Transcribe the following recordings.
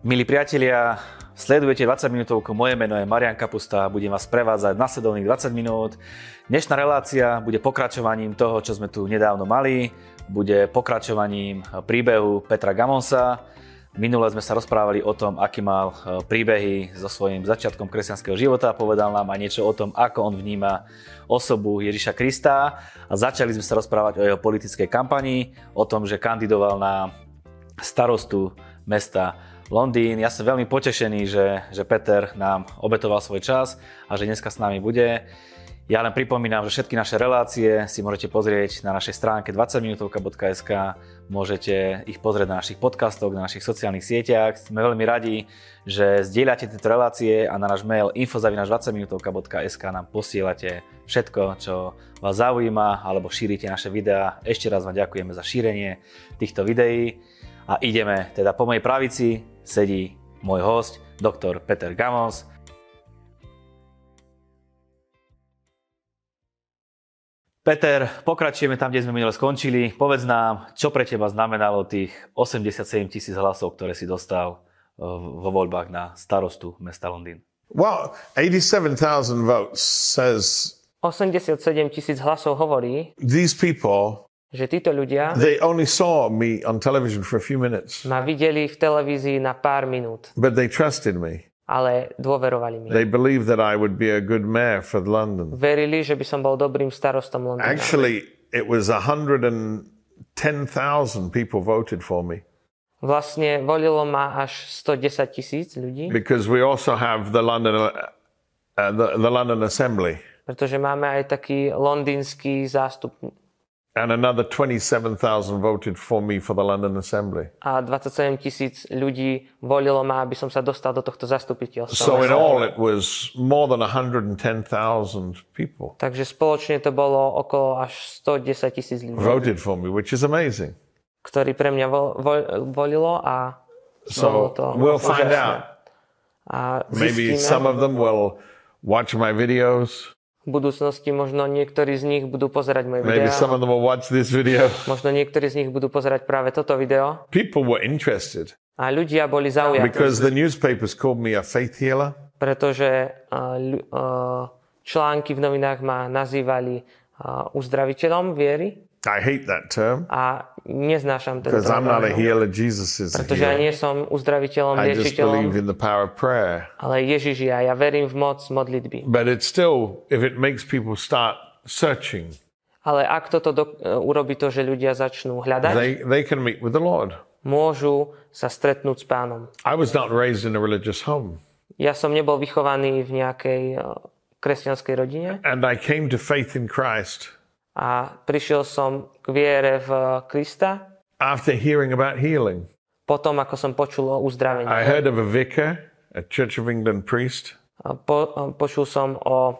Milí priatelia, sledujete 20 minútovku, moje meno je Marian Kapusta, budem vás prevádzať nasledovných 20 minút. Dnešná relácia bude pokračovaním toho, čo sme tu nedávno mali, bude pokračovaním príbehu Petra Gamonsa. Minule sme sa rozprávali o tom, aký mal e, príbehy so svojím začiatkom kresťanského života, povedal nám aj niečo o tom, ako on vníma osobu Ježiša Krista a začali sme sa rozprávať o jeho politickej kampanii, o tom, že kandidoval na starostu mesta Londýn. Ja som veľmi potešený, že, že Peter nám obetoval svoj čas a že dneska s nami bude. Ja len pripomínam, že všetky naše relácie si môžete pozrieť na našej stránke 20minutovka.sk, môžete ich pozrieť na našich podcastoch, na našich sociálnych sieťach. Sme veľmi radi, že zdieľate tieto relácie a na náš mail info.20minutovka.sk nám posielate všetko, čo vás zaujíma, alebo šírite naše videá. Ešte raz vám ďakujeme za šírenie týchto videí a ideme teda po mojej pravici sedí môj host, doktor Peter Gamos. Peter, pokračujeme tam, kde sme minule skončili. Povedz nám, čo pre teba znamenalo tých 87 tisíc hlasov, ktoré si dostal eh, vo voľbách na starostu mesta Londýn. Well, 87,000 votes says 87 tisíc hlasov hovorí, these people, že títo ľudia they only saw me on television for a few minutes, ma videli v televízii na pár minút, but they trusted me. ale dôverovali mi. They believed that I would be a good mayor for London. Verili, že by som bol dobrým starostom Londýna. Actually, it was 110,000 people voted for me Vlastne volilo ma až 110 tisíc ľudí, because we also have the London, uh, the, the London Assembly. pretože máme aj taký londýnsky zástup And another 27,000 voted for me for the London Assembly. a 27 tisíc ľudí volilo ma, aby som sa dostal do tohto zastupiteľstva. So in all, it was more than 110,000 people Takže spoločne to bolo okolo až 110 tisíc ľudí, voted for me, which is amazing. ktorí pre mňa vo, vo, volilo a So to we'll find out. A Maybe some of them will watch my videos. V budúcnosti možno niektorí z nich budú pozerať moje Maybe some of videá, them will watch this video. možno niektorí z nich budú pozerať práve toto video. People were interested A ľudia boli zaujatí, because the newspapers called me a faith healer. pretože uh, uh, články v novinách ma nazývali uh, uzdraviteľom viery I hate that term a neznášam tento because I'm not a healer. Jesus is pretože ja nie som uzdraviteľom, I just believe in the power of prayer. ale Ježiš ja, ja verím v moc modlitby. But it's still, if it makes people start searching, Ale ak toto do, uh, urobí to, že ľudia začnú hľadať, they, they can meet with the Lord. môžu sa stretnúť s pánom. I was not raised in a religious home. Ja som nebol vychovaný v nejakej uh, kresťanskej rodine And I came to faith in Christ a prišiel som k viere v Krista after hearing about healing. potom, ako som počul o uzdravení. I heard of a vicar, a Church of England priest, A Po, a počul som o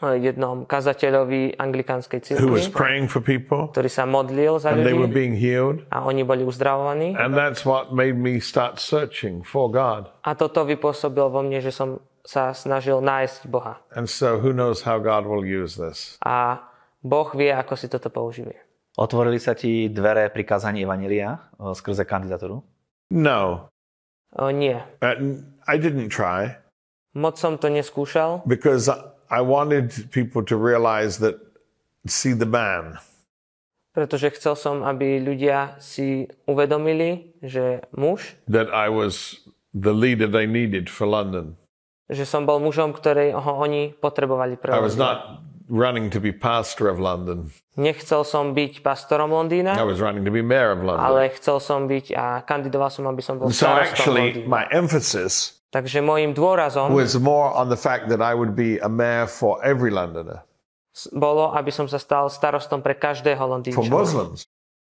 jednom kazateľovi anglikánskej who was cirkvi, praying for people ktorý sa modlil za and they were ľudí being healed. a oni boli uzdravovaní. And that's what made me start searching for God. A toto vypôsobil vo mne, že som sa snažil nájsť Boha. And so who knows how God will use this. A Boh vie, ako si toto použije. Otvorili sa ti dvere pri kázaní Evanília o, skrze kandidatúru? No, O, nie. uh, I didn't try Moc som to neskúšal, because I- wanted people to realize that, see the man. pretože chcel som, aby ľudia si uvedomili, že muž, that I was the leader they needed for London. že som bol mužom, ktorého oni potrebovali pre I was not running to be pastor of London. Nechcel som byť pastorom Londýna, I was running to be mayor of London. ale chcel som byť a kandidoval som, aby som bol so actually, Londýna. my emphasis Takže môjim dôrazom was more on the fact that I would be a mayor for every Londoner, bolo, aby som sa stal starostom pre každého for Londýnčana. Muslims,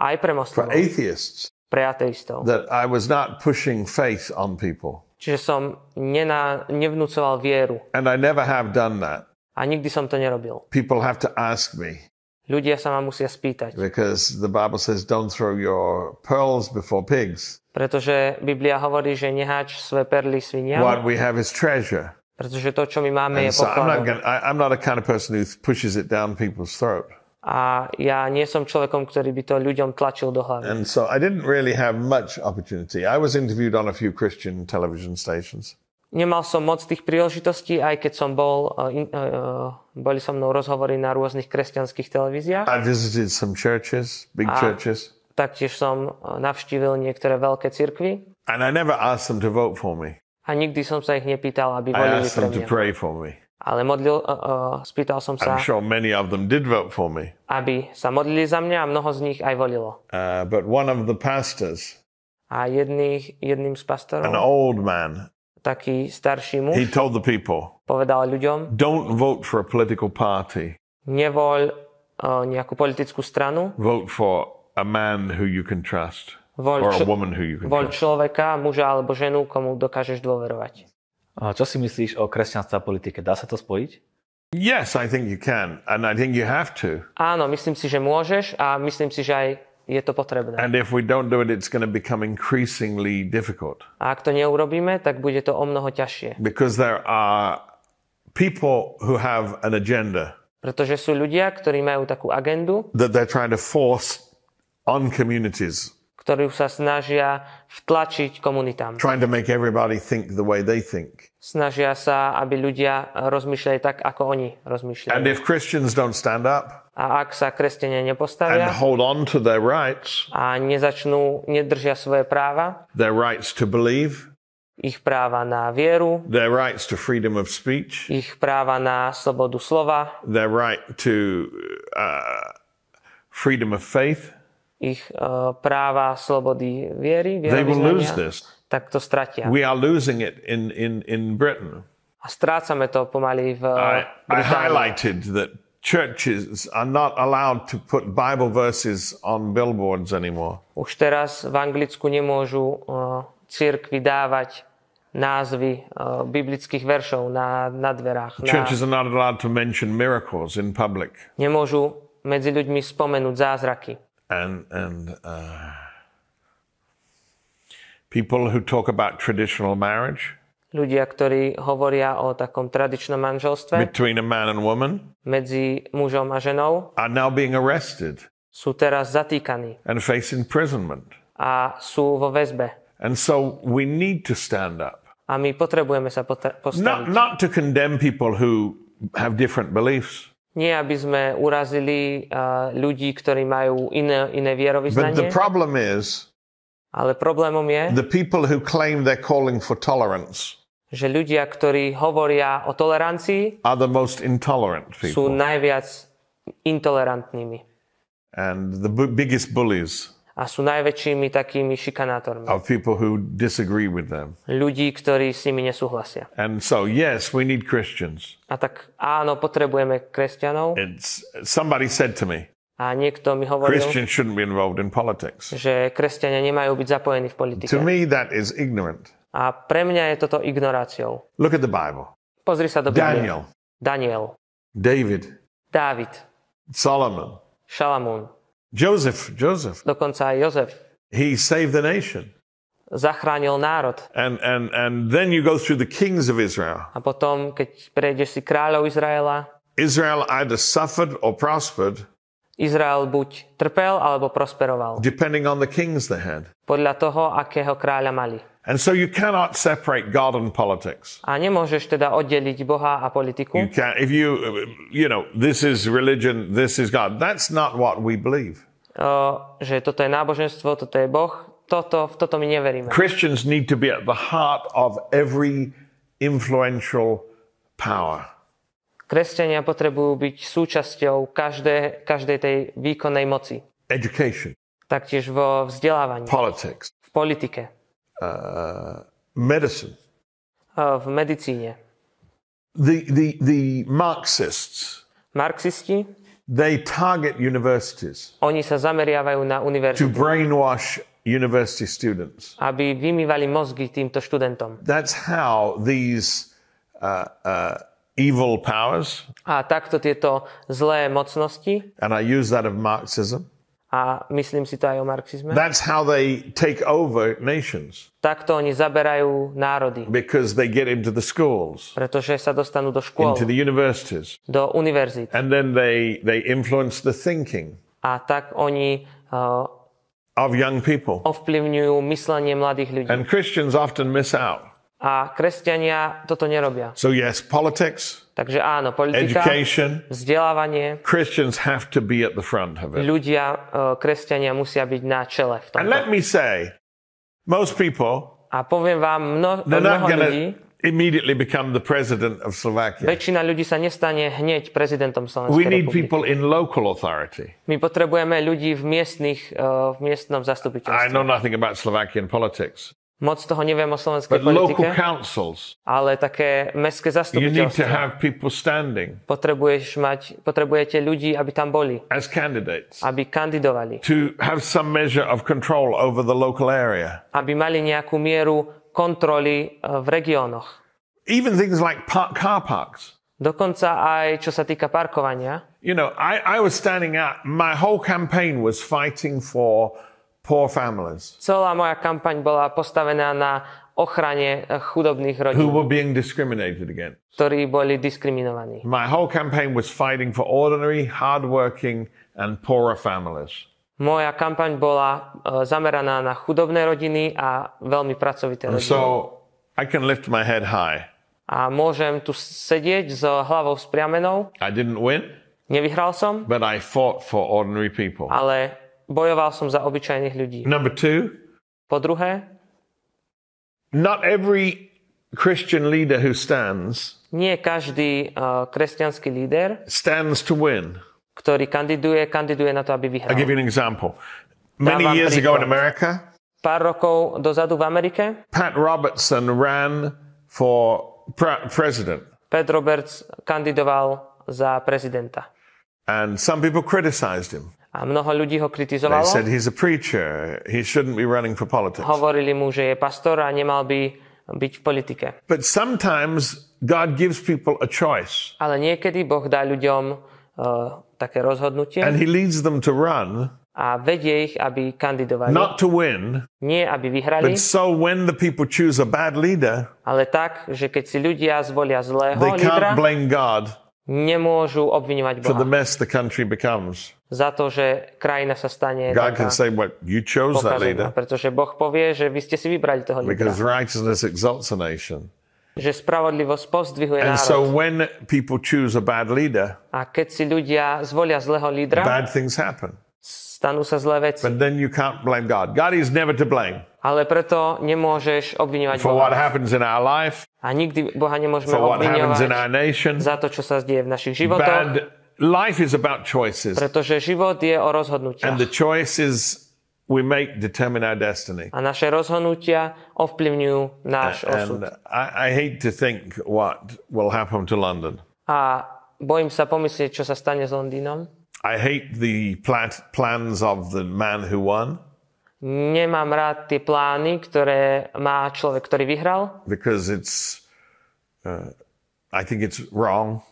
Aj pre for moslimov, atheists. pre ateistov. That I was not pushing faith on people, Čiže som nená, nevnúcoval vieru. and I never have done that. A nikdy som to nerobil. People have to ask me Ľudia sa ma musia spýtať. because the Bible says, "Don't throw your pearls before pigs." Pretože Biblia hovorí, že neháč svoje perly sviniam. What we have is treasure. Pretože to, čo my máme, And je so I'm not pokladom. going. I'm not a kind of person who pushes it down people's throat. A ja nie som človekom, ktorý by to ľuďom tlačil do hlavy. And so I didn't really have much opportunity. I was interviewed on a few Christian television stations. Nemal som moc tých príležitostí, aj keď som bol, uh, in, uh, boli so mnou rozhovory na rôznych kresťanských televíziách. I visited some churches, big Ah. churches, Taktiež som navštívil niektoré veľké cirkvy and I never asked them to vote for me. a nikdy som sa ich nepýtal, aby volili pre them to mňa. pray for me. Ale modlil, uh, uh, spýtal som sa, I'm sure many of them did vote for me. aby sa modlili za mňa a mnoho z nich aj volilo. Uh, but one of the pastors, A jedných, jedným z an pastorov, old man, taký starší he muž, told the people, povedal ľuďom, don't vote for a political party, nevoľ uh, nejakú politickú stranu, vote for a man who you can trust voľ, or a čo- woman who you can voľ trust. človeka, muža alebo ženu, komu dokážeš dôverovať. A čo si myslíš o kresťanstve a politike? Dá sa to spojiť? Yes, I think you can, and I think you have to. Áno, myslím si, že môžeš a myslím si, že aj je to potrebné. And if we don't do it, it's going to become increasingly difficult A ak to neurobíme, tak bude to o mnoho ťažšie. because there are people who have an agenda Pretože sú ľudia, ktorí majú takú agendu, that they're trying to force on communities, ktorú sa snažia vtlačiť komunitám. trying to make everybody think the way they think. Snažia sa, aby ľudia rozmýšľali tak, ako oni And rozmýšľajú. if Christians don't stand up A ak sa kresťania and nepostavia hold on to their rights, a nezačnú, nedržia svoje práva, their rights to believe, ich práva na vieru, their rights to freedom of speech, ich práva na slobodu slova, their right to uh, freedom of faith, ich uh, práva slobody viery, they will lose this. tak to stratia. We are losing it in, in, in Britain. A strácame to pomaly v I, I highlighted that churches are not allowed to put Bible verses on billboards anymore. Už teraz v Anglicku nemôžu uh, církvy dávať názvy uh, biblických veršov na, na dverách. Na, Churches are not allowed to mention miracles in public. nemôžu medzi ľuďmi spomenúť zázraky. And, and uh, people who talk about traditional marriage. Ľudia, ktorí hovoria o takom tradičnom manželstve. Between a man and woman. Medzi mužom a ženou, are now being arrested. Sú teraz zatýkaní. And face imprisonment. a sú vo väzbe. And so we need to stand up. A my potrebujeme sa potra- Not, not to condemn people who have different beliefs, Nie, aby sme urazili uh, ľudí, ktorí majú iné, iné but the vierovýznanie, problem is ale problémom je, the people who claim they're calling for tolerance že ľudia, ktorí hovoria o tolerancii, are the most intolerant sú people. najviac intolerantnými. And the biggest bullies a sú najväčšími takými šikanátormi. of people who disagree with them. Ľudí, ktorí s nimi nesúhlasia. And so, yes, we need Christians. A tak áno, potrebujeme kresťanov. It's somebody said to me, A niekto mi hovoril, Christians shouldn't be involved in politics. že kresťania nemajú byť zapojení v politike. To me, that is ignorant. A pre mňa je toto ignoráciou. Look at the Bible. Pozri sa do Biblie. Daniel, Daniel, David, Dávid, Solomon, Šalamún, Joseph, Joseph. dokonca aj Jozef. He saved the nation. Zachránil národ. And, and, and then you go through the kings of Israel. A potom, keď prejdeš si kráľov Izraela, Israel either suffered or prospered Izrael buď trpel, alebo prosperoval. depending on the kings they had. Podľa toho, akého kráľa mali. And so you cannot separate God and politics. A nemôžeš teda oddeliť Boha a politiku. You can if you you know this is religion, this is God. That's not what we believe. O, že toto je náboženstvo, toto je Boh. Toto, v toto my neveríme. Christians need to be at the heart of every influential power. Kresťania potrebujú byť súčasťou každé, každej tej výkonnej moci. Education, Taktiež vo vzdelávaní, politics, v politike, uh, medicine. o, v medicíne. The, the, the Marxists, Marxisti, they target universities oni sa zameriavajú na to univerzitu, brainwash university students. aby vymývali mozgy týmto študentom. That's how these uh, uh, evil powers, A takto tieto zlé mocnosti, and I use that of Marxism, A myslím si to aj o marxizme. That's how they take over nations Takto oni zaberajú národy, because they get into the schools, pretože sa dostanú do škôl, into the universities, do univerzít. and then they, they influence the thinking A tak oni uh, of young people. ovplyvňujú myslenie mladých ľudí. And Christians often miss out. A kresťania toto nerobia. So, yes, politics, Takže áno, politika, education, vzdelávanie, Christians have to be at the front of it. ľudia, uh, kresťania musia byť na čele v And tomto. let me say, most people, A poviem vám, mno, mnoho ľudí, immediately become the president of Slovakia. väčšina ľudí sa nestane hneď prezidentom We Slovenskej need republiky. people in local authority. My potrebujeme ľudí v, miestnych, uh, v miestnom I zastupiteľstve. know nothing about Slovakian politics, Moc toho neviem o slovenskej but local politike, councils, ale také mestské you need to zastupiteľstvo. have people standing Potrebuješ mať, potrebujete ľudí, aby tam boli, as candidates aby kandidovali, to have some measure of control over the local area. aby mali nejakú mieru kontroly uh, v regiónoch. Even things like par- car parks. Dokonca aj čo sa týka parkovania. You know, I, I was standing out, my whole campaign was fighting for poor families Celá moja kampaň bola postavená na ochrane eh, chudobných who rodín, were being discriminated against. ktorí boli diskriminovaní. My whole campaign was fighting for ordinary, hardworking, and poorer families. Moja kampaň bola eh, zameraná na chudobné rodiny a veľmi pracovité rodiny. so I can lift my head high. A môžem tu sedieť s hlavou spriamenou. I didn't win, Nevyhral som, but I fought for ordinary people. ale bojoval som za obyčajných ľudí. Number two, Po druhé, not every Christian leader who stands nie každý uh, kresťanský líder, stands to win. ktorý kandiduje, kandiduje na to, aby I'll give vyhral. you an example. Many Dávam years ago in. America, Pár rokov dozadu v Amerike Pat Robertson ran for pre- president. Pat Roberts kandidoval za prezidenta. And some people criticized him. A mnoho ľudí ho They kritizovalo. said he's a preacher. He shouldn't be running for politics. Hovorili mu, že je pastor a nemal by byť v politike. But sometimes God gives people a choice Ale niekedy Boh dá ľuďom uh, také rozhodnutie and he leads them to run, a vedie ich, aby kandidovali. not to win, Nie, aby vyhrali, but so when the people choose a bad leader, ale tak, že keď si ľudia zvolia zlého they lídra, can't blame God nemôžu obviňovať for the Boha mess the country becomes. za to, že krajina sa stane God can say, Well, you chose that leader Pretože Boh povie, že vy ste si vybrali toho lídra. because righteousness exalts a nation. Že spravodlivosť povzdvihuje And so národ. when people choose a bad leader, A keď si ľudia zvolia zlého lídra, bad things happen. stanú sa zlé veci. But then you can't blame God. God is never to blame Ale preto nemôžeš obviňovať for what Boha. happens in our life, A nikdy Boha nemôžeme for obviňovať za to, čo sa deje v našich životoch, life is about choices, pretože život je o and rozhodnutiach. the choices we make determine our destiny. A naše rozhodnutia ovplyvňujú náš osud. And I, I hate to think what will happen to London. A bojím sa pomyslieť, čo sa stane s Londýnom. I hate the plat- plans of the man who won Nemám rád tie plány, ktoré má človek, ktorý vyhral, because it's, uh, I think it's wrong.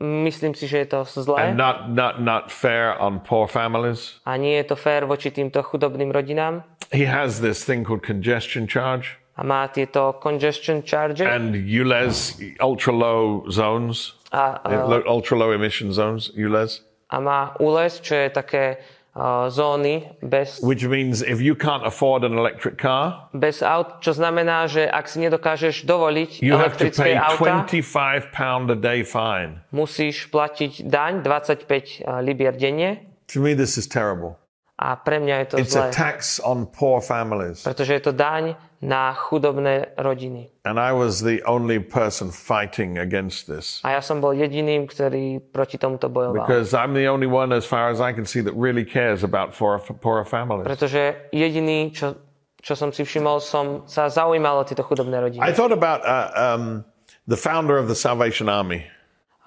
Myslím si, že je to zlé. And not, not, not fair on poor families. a nie je to fér voči týmto chudobným rodinám. He has this thing called congestion charge. A má tieto congestion charges. And ULEZ, ultra low zones, a, a, ultra low emission zones, ULEZ, a má úles, čo je také uh, zóny bez, which means if you can't afford an electric car, bez aut, čo znamená, že ak si nedokážeš dovoliť you have to pay auta, 25 pound a day fine. musíš platiť daň 25 libier denne To me, this is terrible. A pre mňa je to It's a zlé, tax on poor families. pretože je to daň na chudobné rodiny. And I was the only person fighting against this. A ja som bol jediným, ktorý proti tomuto bojoval. Because I'm the only one, as far as I can see, that really cares about poor, poorer families. Pretože jediný, čo, čo som si všimol, som sa zaujímal o tieto chudobné rodiny. I thought about uh, um, the founder of the Salvation Army.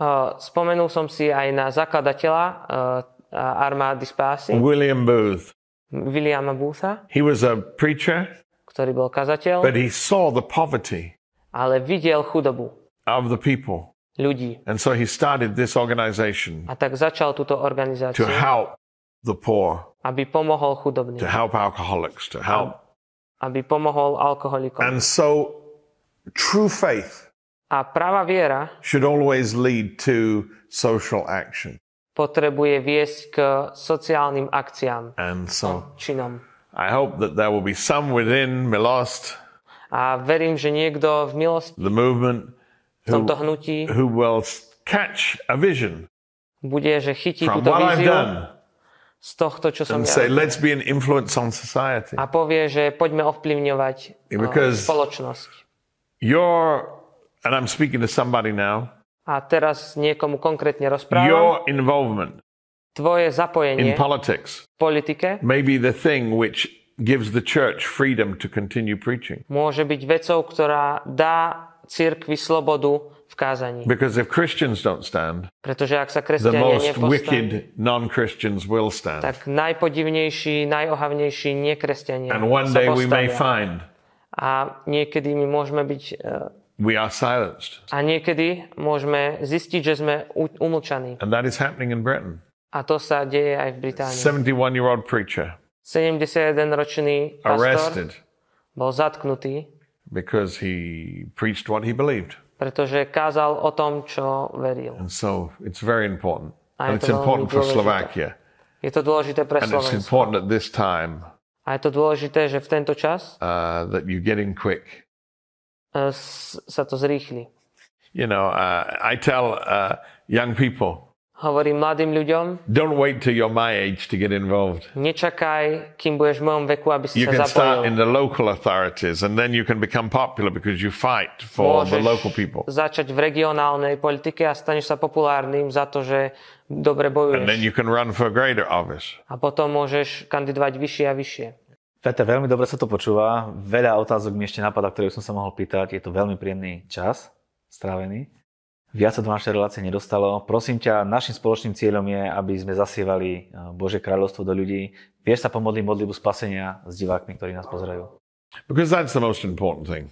Uh, spomenul som si aj na zakladateľa uh, armády spásy, William Booth. Williama Bootha, He was a preacher, ktorý bol kazateľ, but he saw the poverty ale videl chudobu of the people. ľudí. And so he started this organization A tak začal túto to organizáciu, help the poor, aby pomohol to chudobným, help alcoholics, to help. aby pomohol alkoholikom. And so, true faith A práva viera should always lead to social action. Potrebuje viesť k sociálnym akciám, And so, činom. I hope that there will be some within Milost, A verím, že niekto v milosti the movement, v who, tomto hnutí who will catch a vision bude, že chytí from túto what I've víziu done z tohto, čo som and ja say, let's be an influence on society. a povie, že poďme ovplyvňovať uh, spoločnosť. Your, and I'm speaking to somebody now, A teraz niekomu konkrétne rozprávam. your involvement Tvoje in zapojenie v politics politike may be the thing which gives the church freedom to continue preaching. môže byť vecou, ktorá dá cirkvi slobodu v kázaní. Because if Christians don't stand, Pretože ak sa the kresťania most nepostavia, wicked non Christians will stand. tak najpodivnejší, najohavnejší nekresťania And one day we may postavia. find A niekedy my môžeme byť e, we are silenced. a niekedy môžeme zistiť, že sme umlčaní. And that is happening in Britain. A to sa deje aj v Británii. 71 year old preacher 71-ročný pastor arrested bol zatknutý, because he preached what he believed. pretože kázal o tom, čo veril. And so it's very important. A And it's important for. Slovakia. Je to dôležité pre And it's Slovensko. important at this time A je to dôležité, že v tento čas uh, that you get in quick. E, sa to zrýchli. You know, uh, I tell uh, young people, Hovorím mladým ľuďom, don't wait till you're my age to get involved. nečakaj, kým budeš v mojom veku, aby si You sa can start zapojil. in the local authorities and then you can become popular because you fight for the local people. začať v regionálnej politike a staneš sa populárnym za to, že dobre And then bojuješ. you can run for a greater office. A potom môžeš kandidovať vyššie a vyššie. Peter, veľmi dobre sa to počúva. Veľa otázok mi ešte napadá, ktoré som sa mohol pýtať. Je to veľmi príjemný čas strávený. Viac sa do našej relácie nedostalo. Prosím ťa, našim spoločným cieľom je, aby sme zasievali eh, Bože kráľovstvo do ľudí. Vieš sa pomodliť modlitbu spasenia s divákmi, ktorí nás pozerajú. Because that's the most important thing.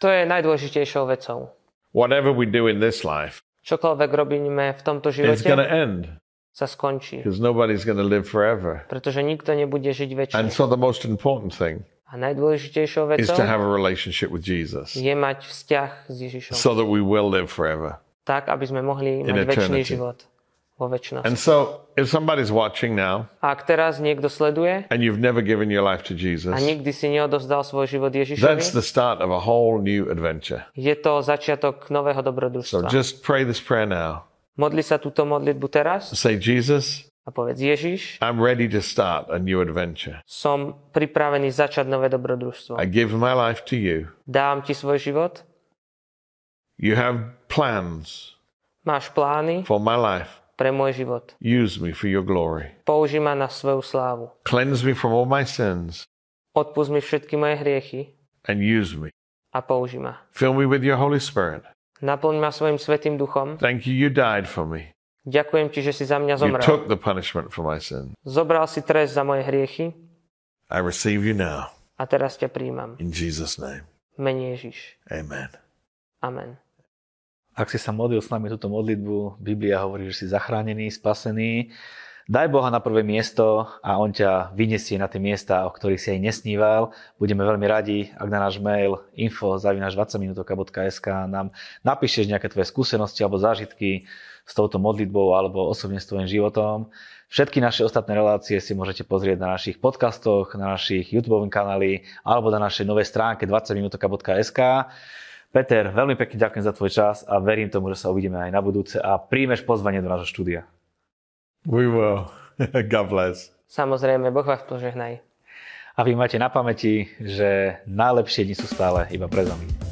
To je najdôležitejšou vecou. Whatever we do in this life Čokoľvek robíme v tomto živote, end sa skončí. because nobody's going to live forever. Pretože nikto nebude žiť väčšine. And so the most important thing A najdôležitejšou is vecou to have a relationship with Jesus je mať vzťah s Ježišom. so that we will live forever. tak, aby sme mohli mať väčší život vo väčšnosti. And so if somebody's watching now Ak teraz niekto sleduje and you've never given your life to a Jesus, nikdy si neodozdal svoj život that's Ježišovi, the start of a whole new adventure. je to začiatok nového So dobrodružstva. just pray this prayer now. Modli sa túto modlitbu teraz Say, Jesus, a povedz Ježiš, I'm ready to start a new adventure. som pripravený začať nové dobrodružstvo. I give my life to you. Dávam ti svoj život, You have plans máš plány for my life. pre môj život. Use me for your glory. Použij ma na svoju slávu. Cleanse me from all my sins Odpust mi všetky moje hriechy and use me. a použij ma. Fill me with your Holy Spirit. Naplň ma svojim svetým duchom. Thank you, you died for me. Ďakujem ti, že si za mňa You zomrel. took the punishment for my sin. Zobral si trest za moje hriechy I receive you now. a teraz ťa príjmam. In Jesus' name. Mene Ježiš. Amen. Amen. Ak si sa modlil s nami túto modlitbu, Biblia hovorí, že si zachránený, spasený. Daj Boha na prvé miesto a On ťa vyniesie na tie miesta, o ktorých si aj nesníval. Budeme veľmi radi, ak na náš mail info 20minutovka.sk nám napíšeš nejaké tvoje skúsenosti alebo zážitky s touto modlitbou alebo osobne s tvojim životom. Všetky naše ostatné relácie si môžete pozrieť na našich podcastoch, na našich YouTube kanáli alebo na našej novej stránke 20minutovka.sk. Peter, veľmi pekne ďakujem za tvoj čas a verím tomu, že sa uvidíme aj na budúce a príjmeš pozvanie do nášho štúdia. We will. God bless. Samozrejme, Boh vás požehnaj. A vy máte na pamäti, že najlepšie dni sú stále iba pred nami.